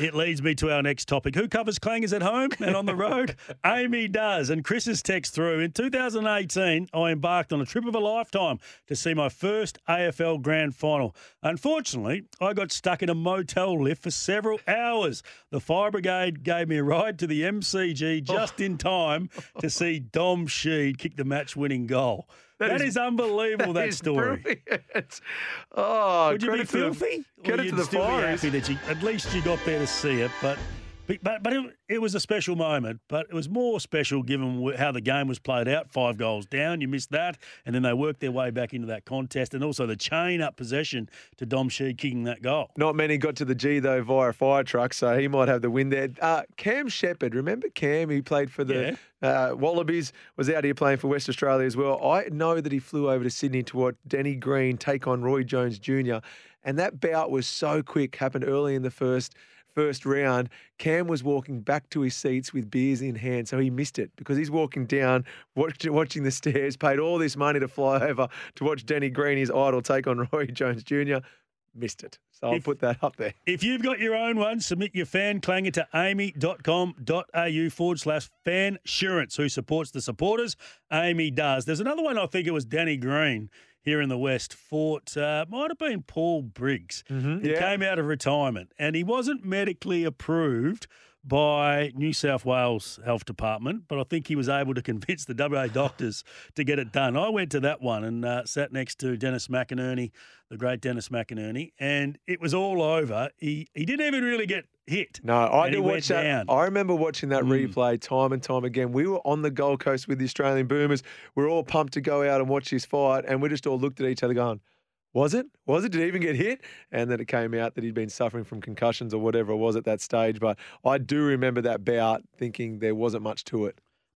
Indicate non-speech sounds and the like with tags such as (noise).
it leads me to our next topic. Who covers clangers at home and on the road? (laughs) AAMI does. And Chris's text through. In 2018, I embarked on a trip of a lifetime to see my first AFL Grand Final. Unfortunately, I got stuck in a motel lift for several hours. The fire brigade gave me a ride to the MCG oh. just in time to see (laughs) Dom Sheed kick the match-winning goal. That that is- is, unbelievable. (laughs) That, is story. brilliant. Oh, Would you be credit filthy? Credit Or to you'd the still be happy that you at least you got there to see it, but. But, but it, it was a special moment, but it was more special given how the game was played out. Five goals down, you missed that, and then they worked their way back into that contest, and also the chain up possession to Dom Sheed kicking that goal. Not many got to the G though via fire truck, so he might have the win there. Uh, Cam Shepherd, remember Cam? He played for the uh, Wallabies, was out here playing for West Australia as well. I know that he flew over to Sydney to watch Danny Green take on Roy Jones Jr. And that bout was so quick, happened early in the first first round. Cam was walking back to his seats with beers in hand, so he missed it because he's walking down, watch, watching the stairs, paid all this money to fly over to watch Danny Green, his idol, take on Roy (laughs) Jones Jr. Missed it. So I'll If- put that up there. If you've got your own one, submit your fan clanger to aami.com.au forward slash fansurance, who supports the supporters. AAMI does. There's another one, I think it was Danny Green here in the West, fought, uh, might have been Paul Briggs. Mhm, He yeah. came out of retirement and he wasn't medically approved by New South Wales Health Department, but I think he was able to (laughs) convince the WA doctors to get it done. I went to that one and uh, sat next to Dennis McInerney, the great Dennis McInerney, and it was all over. He he didn't even really get hit. No, I did watch that. down. I remember watching that Mm. replay time and time again. We were on the Gold Coast with the Australian Boomers. We are all pumped to go out and watch this fight, and we just all looked at each other going, was it? Was it? Did he even get hit? And then it came out that he'd been suffering from concussions or whatever it was at that stage. But I do remember that bout thinking there wasn't much to it.